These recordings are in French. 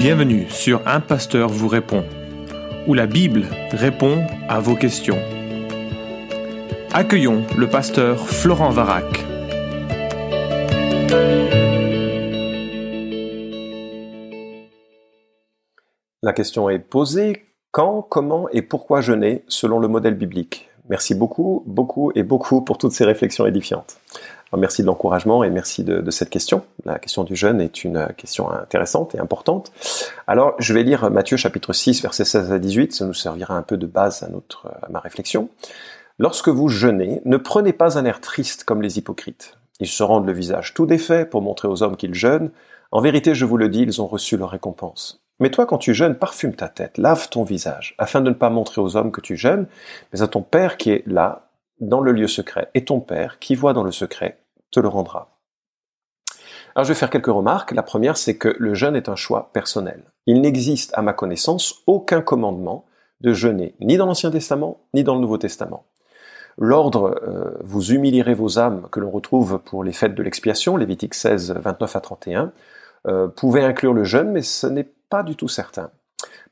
Bienvenue sur Un Pasteur vous répond, où la Bible répond à vos questions. Accueillons le pasteur Florent Varac. La question est posée quand, comment et pourquoi jeûner selon le modèle biblique Merci beaucoup, beaucoup et beaucoup pour toutes ces réflexions édifiantes. Merci de l'encouragement et merci de, cette question. La question du jeûne est une question intéressante et importante. Alors, je vais lire Matthieu chapitre 6, versets 16 à 18. Ça nous servira un peu de base à, notre, à ma réflexion. Lorsque vous jeûnez, ne prenez pas un air triste comme les hypocrites. Ils se rendent le visage tout défait pour montrer aux hommes qu'ils jeûnent. En vérité, je vous le dis, ils ont reçu leur récompense. Mais toi, quand tu jeûnes, parfume ta tête, lave ton visage, afin de ne pas montrer aux hommes que tu jeûnes, mais à ton Père qui est là, dans le lieu secret. Et ton Père, qui voit dans le secret, te le rendra. Alors je vais faire quelques remarques. La première, c'est que le jeûne est un choix personnel. Il n'existe, à ma connaissance, aucun commandement de jeûner, ni dans l'Ancien Testament, ni dans le Nouveau Testament. L'ordre euh, vous humilierez vos âmes que l'on retrouve pour les fêtes de l'expiation, Lévitique 16, 29 à 31, euh, pouvait inclure le jeûne, mais ce n'est pas du tout certain.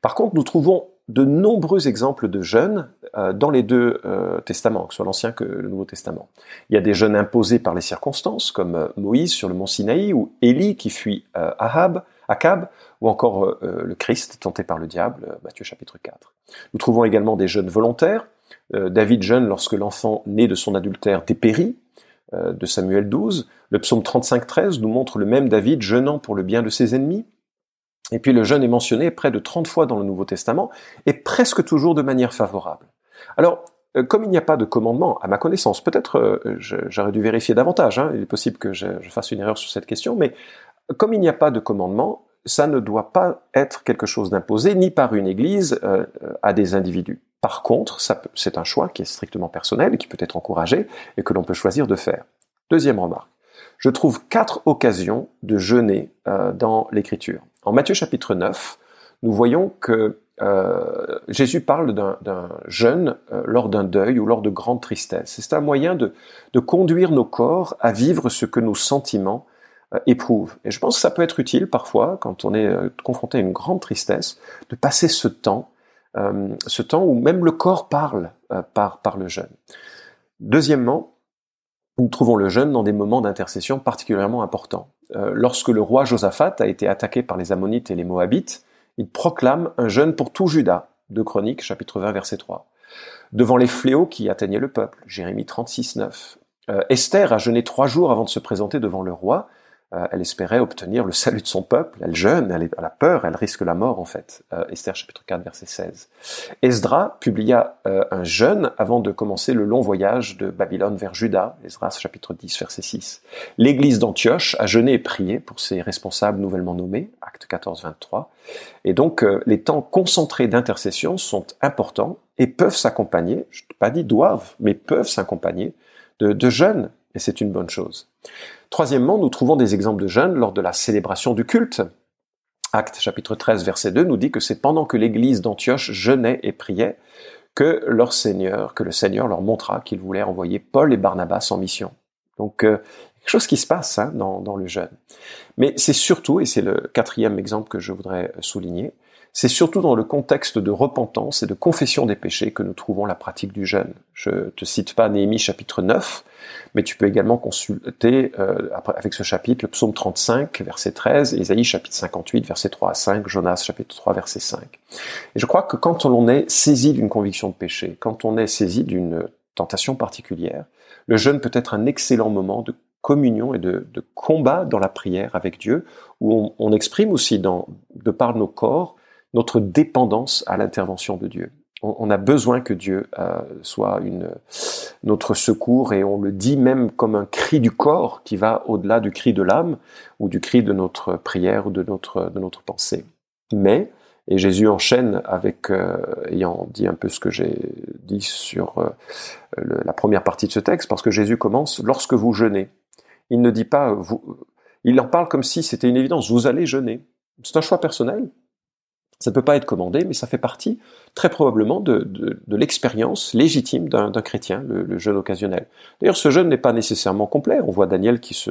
Par contre, nous trouvons de nombreux exemples de jeûnes euh, dans les deux euh, testaments, que ce soit l'Ancien que le Nouveau Testament. Il y a des jeûnes imposés par les circonstances, comme euh, Moïse sur le mont Sinaï, ou Élie qui fuit Ahab, Akab, ou encore le Christ tenté par le diable, Matthieu chapitre 4. Nous trouvons également des jeûnes volontaires. David jeûne lorsque l'enfant né de son adultère dépérit, de Samuel 12. Le psaume 35-13 nous montre le même David jeûnant pour le bien de ses ennemis. Et puis le jeûne est mentionné près de 30 fois dans le Nouveau Testament, et presque toujours de manière favorable. Alors, euh, comme il n'y a pas de commandement, à ma connaissance, peut-être euh, j'aurais dû vérifier davantage, hein, il est possible que je, fasse une erreur sur cette question, mais comme il n'y a pas de commandement, ça ne doit pas être quelque chose d'imposé, ni par une église euh, à des individus. Par contre, c'est un choix qui est strictement personnel qui peut être encouragé et que l'on peut choisir de faire. Deuxième remarque. Je trouve quatre occasions de jeûner dans l'Écriture. En Matthieu chapitre 9, nous voyons que euh, Jésus parle d'un jeûne euh, lors d'un deuil ou lors de grandes tristesses. C'est un moyen de, conduire nos corps à vivre ce que nos sentiments euh, éprouvent. Et je pense que ça peut être utile parfois, quand on est confronté à une grande tristesse, de passer ce temps, ce temps où même le corps parle par, le jeûne. Deuxièmement, nous trouvons le jeûne dans des moments d'intercession particulièrement importants. Lorsque le roi Josaphat a été attaqué par les Ammonites et les Moabites, il proclame un jeûne pour tout Juda, de Chroniques, chapitre 20, verset 3. Devant les fléaux qui atteignaient le peuple, Jérémie 36, 9. Euh, Esther a jeûné trois jours avant de se présenter devant le roi, elle espérait obtenir le salut de son peuple, elle jeûne, elle, a peur, elle risque la mort en fait. Euh, Esther chapitre 4 verset 16. Esdra publia euh, un jeûne avant de commencer le long voyage de Babylone vers Juda, Esdras chapitre 10 verset 6. L'église d'Antioche a jeûné et prié pour ses responsables nouvellement nommés, acte 14 23. Et donc les temps concentrés d'intercession sont importants et peuvent s'accompagner, je ne pas dit doivent, mais peuvent s'accompagner de, de jeûnes, et c'est une bonne chose. Troisièmement, nous trouvons des exemples de jeûne lors de la célébration du culte. Acte chapitre 13 verset 2 nous dit que c'est pendant que l'église d'Antioche jeûnait et priait que leur Seigneur, que le Seigneur leur montra qu'il voulait envoyer Paul et Barnabas en mission. Donc euh, quelque chose qui se passe hein, dans, dans le jeûne. Mais c'est surtout, et c'est le quatrième exemple que je voudrais souligner, c'est surtout dans le contexte de repentance et de confession des péchés que nous trouvons la pratique du jeûne. Je te cite pas Néhémie chapitre 9, mais tu peux également consulter euh, avec ce chapitre le psaume 35 verset 13, Isaïe chapitre 58 verset 3 à 5, Jonas chapitre 3 verset 5. Et je crois que quand on est saisi d'une conviction de péché, quand on est saisi d'une tentation particulière, le jeûne peut être un excellent moment de communion et de, combat dans la prière avec Dieu, où on, exprime aussi dans, de par nos corps notre dépendance à l'intervention de Dieu. On, a besoin que Dieu euh, soit une, notre secours et on le dit même comme un cri du corps qui va au-delà du cri de l'âme ou du cri de notre prière ou de notre, de notre pensée. Mais, et Jésus enchaîne avec, euh, ayant dit un peu ce que j'ai dit sur euh, la première partie de ce texte, parce que Jésus commence lorsque vous jeûnez. Il ne dit pas, vous, il en parle comme si c'était une évidence, vous allez jeûner. C'est un choix personnel, ça ne peut pas être commandé, mais ça fait partie très probablement de, de, l'expérience légitime d'un chrétien, le, jeûne occasionnel. D'ailleurs, ce jeûne n'est pas nécessairement complet. On voit Daniel qui, se,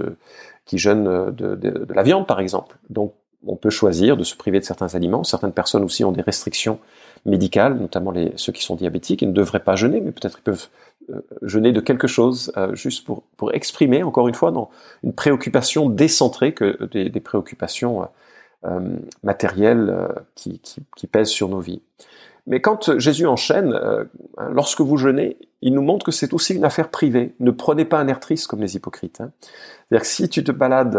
qui jeûne de, de, la viande, par exemple. Donc, on peut choisir de se priver de certains aliments. Certaines personnes aussi ont des restrictions médicales, notamment les, ceux qui sont diabétiques, ils ne devraient pas jeûner, mais peut-être ils peuvent euh, jeûner de quelque chose, euh, juste pour, pour exprimer, encore une fois, dans une préoccupation décentrée que des, des préoccupations euh, matérielles qui, qui, qui, pèsent sur nos vies. Mais quand Jésus enchaîne, hein, lorsque vous jeûnez, il nous montre que c'est aussi une affaire privée. Ne prenez pas un air triste comme les hypocrites. Hein. C'est-à-dire que si tu te balades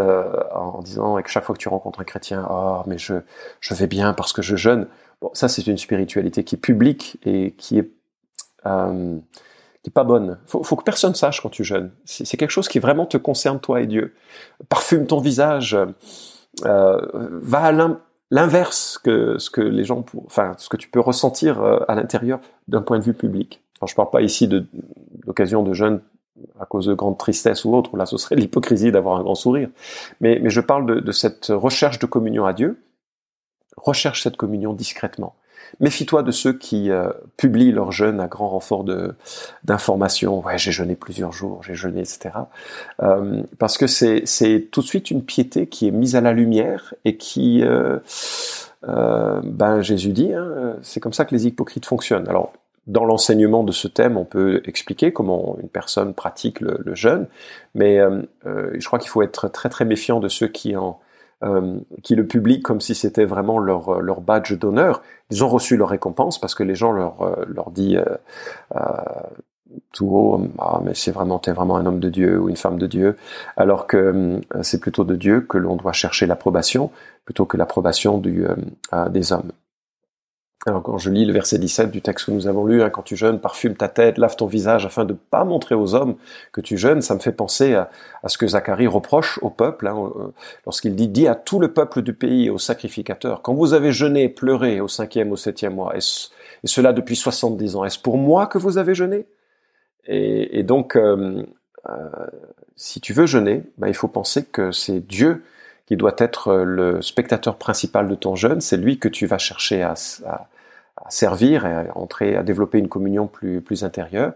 en disant, que chaque fois que tu rencontres un chrétien, oh mais je, je vais bien parce que je jeûne, Bon, ça c'est une spiritualité qui est publique et qui est euh, qui est pas bonne. Faut, faut que personne sache quand tu jeûnes. C'est quelque chose qui vraiment te concerne toi et Dieu. Parfume ton visage. Euh, va à l'inverse que ce que les gens, enfin ce que tu peux ressentir euh, à l'intérieur d'un point de vue public. Alors je parle pas ici de l'occasion de jeûne à cause de grande tristesse ou autre, là ce serait l'hypocrisie d'avoir un grand sourire. Mais, je parle de, cette recherche de communion à Dieu recherche cette communion discrètement. Méfie-toi de ceux qui euh, publient leur jeûne à grand renfort d'informations. Ouais, j'ai jeûné plusieurs jours, j'ai jeûné, etc. Euh, parce que c'est tout de suite une piété qui est mise à la lumière et qui, euh, ben Jésus dit, hein, c'est comme ça que les hypocrites fonctionnent. Alors dans l'enseignement de ce thème, on peut expliquer comment une personne pratique le jeûne, mais je crois qu'il faut être très très méfiant de ceux qui en euh, qui le publient comme si c'était vraiment leur, euh, leur badge d'honneur. Ils ont reçu leur récompense parce que les gens leur, euh, leur disent euh, tout haut, ah, mais c'est vraiment, t'es vraiment un homme de Dieu ou une femme de Dieu, alors que c'est plutôt de Dieu que l'on doit chercher l'approbation plutôt que l'approbation du, des hommes. Alors quand je lis le verset 17 du texte que nous avons lu, hein, quand tu jeûnes, parfume ta tête, lave ton visage afin de ne pas montrer aux hommes que tu jeûnes, ça me fait penser à, ce que Zacharie reproche au peuple, hein, euh, lorsqu'il dit, dis à tout le peuple du pays et aux sacrificateurs, quand vous avez jeûné, pleuré au cinquième, au septième mois, et, cela depuis 70 ans, est-ce pour moi que vous avez jeûné? Et, donc, euh, euh, si tu veux jeûner, ben, il faut penser que c'est Dieu qui doit être euh, le spectateur principal de ton jeûne, c'est lui que tu vas chercher à, servir et à entrer, à développer une communion plus, plus intérieure.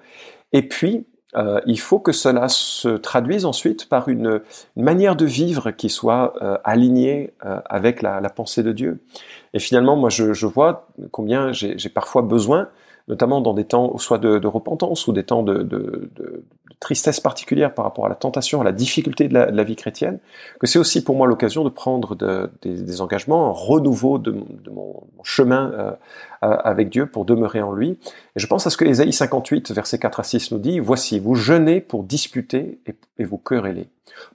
Et puis, euh, il faut que cela se traduise ensuite par une, manière de vivre qui soit euh, alignée avec la, pensée de Dieu. Et finalement, moi, je, vois combien j'ai parfois besoin notamment dans des temps soit de, repentance ou des temps de, tristesse particulière par rapport à la tentation, à la difficulté de la, vie chrétienne, que c'est aussi pour moi l'occasion de prendre des, engagements, un renouveau de, mon, chemin euh, euh, avec Dieu pour demeurer en lui. Et je pense à ce que Ésaïe 58, versets 4 à 6 nous dit, Voici, vous jeûnez pour disputer et, et vous querellez,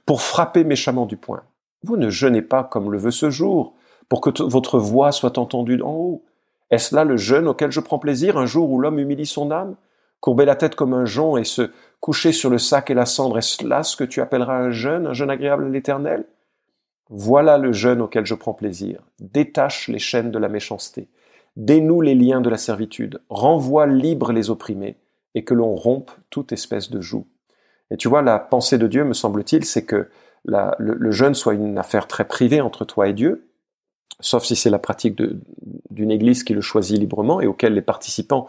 pour frapper méchamment du poing. Vous ne jeûnez pas comme le veut ce jour, pour que votre voix soit entendue d'en haut. Est-ce là le jeûne auquel je prends plaisir, un jour où l'homme humilie son âme? Courber la tête comme un jonc et se coucher sur le sac et la cendre, est-ce là ce que tu appelleras un jeûne, un jeûne agréable à l'Éternel? Voilà le jeûne auquel je prends plaisir. Détache les chaînes de la méchanceté, dénoue les liens de la servitude, renvoie libre les opprimés, et que l'on rompe toute espèce de joug. Et tu vois, la pensée de Dieu, me semble-t-il, c'est que le, le jeûne soit une affaire très privée entre toi et Dieu, sauf si c'est la pratique d'une église qui le choisit librement et auquel les participants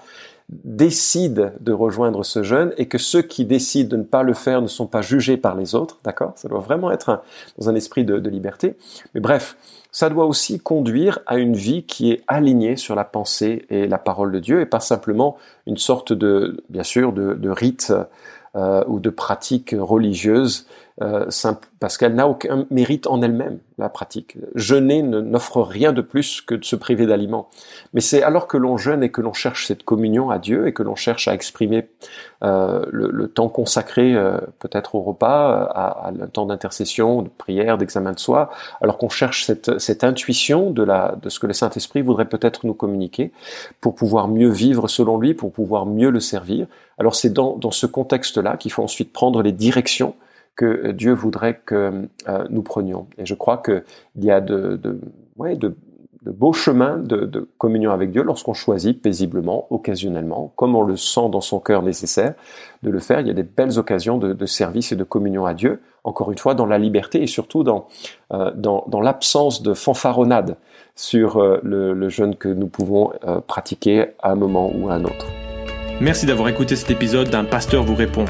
décident de rejoindre ce jeûne et que ceux qui décident de ne pas le faire ne sont pas jugés par les autres, d'accord? Ça doit vraiment être dans un esprit de, liberté. Mais bref, ça doit aussi conduire à une vie qui est alignée sur la pensée et la parole de Dieu et pas simplement une sorte de, bien sûr, de, rite euh, ou de pratique religieuse euh, parce qu'elle n'a aucun mérite en elle-même, la pratique. Jeûner n'offre rien de plus que de se priver d'aliments. Mais c'est alors que l'on jeûne et que l'on cherche cette communion à Dieu et que l'on cherche à exprimer euh, le, temps consacré euh, peut-être au repas, à, à temps d'intercession, de prière, d'examen de soi, alors qu'on cherche cette, cette intuition de, la, de ce que le Saint-Esprit voudrait peut-être nous communiquer pour pouvoir mieux vivre selon lui, pour pouvoir mieux le servir. Alors c'est dans, dans ce contexte-là qu'il faut ensuite prendre les directions que Dieu voudrait que euh, nous prenions. Et je crois qu'il y a de, beaux chemins de, communion avec Dieu lorsqu'on choisit paisiblement, occasionnellement, comme on le sent dans son cœur nécessaire de le faire. Il y a des belles occasions de, service et de communion à Dieu, encore une fois dans la liberté et surtout dans, euh, l'absence de fanfaronnade sur euh, le, jeûne que nous pouvons euh, pratiquer à un moment ou à un autre. Merci d'avoir écouté cet épisode d'un pasteur vous répond.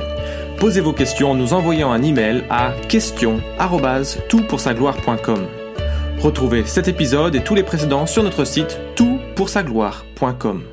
Posez vos questions en nous envoyant un email à questions@toutpoursagloire.com. Retrouvez cet épisode et tous les précédents sur notre site toutpoursagloire.com.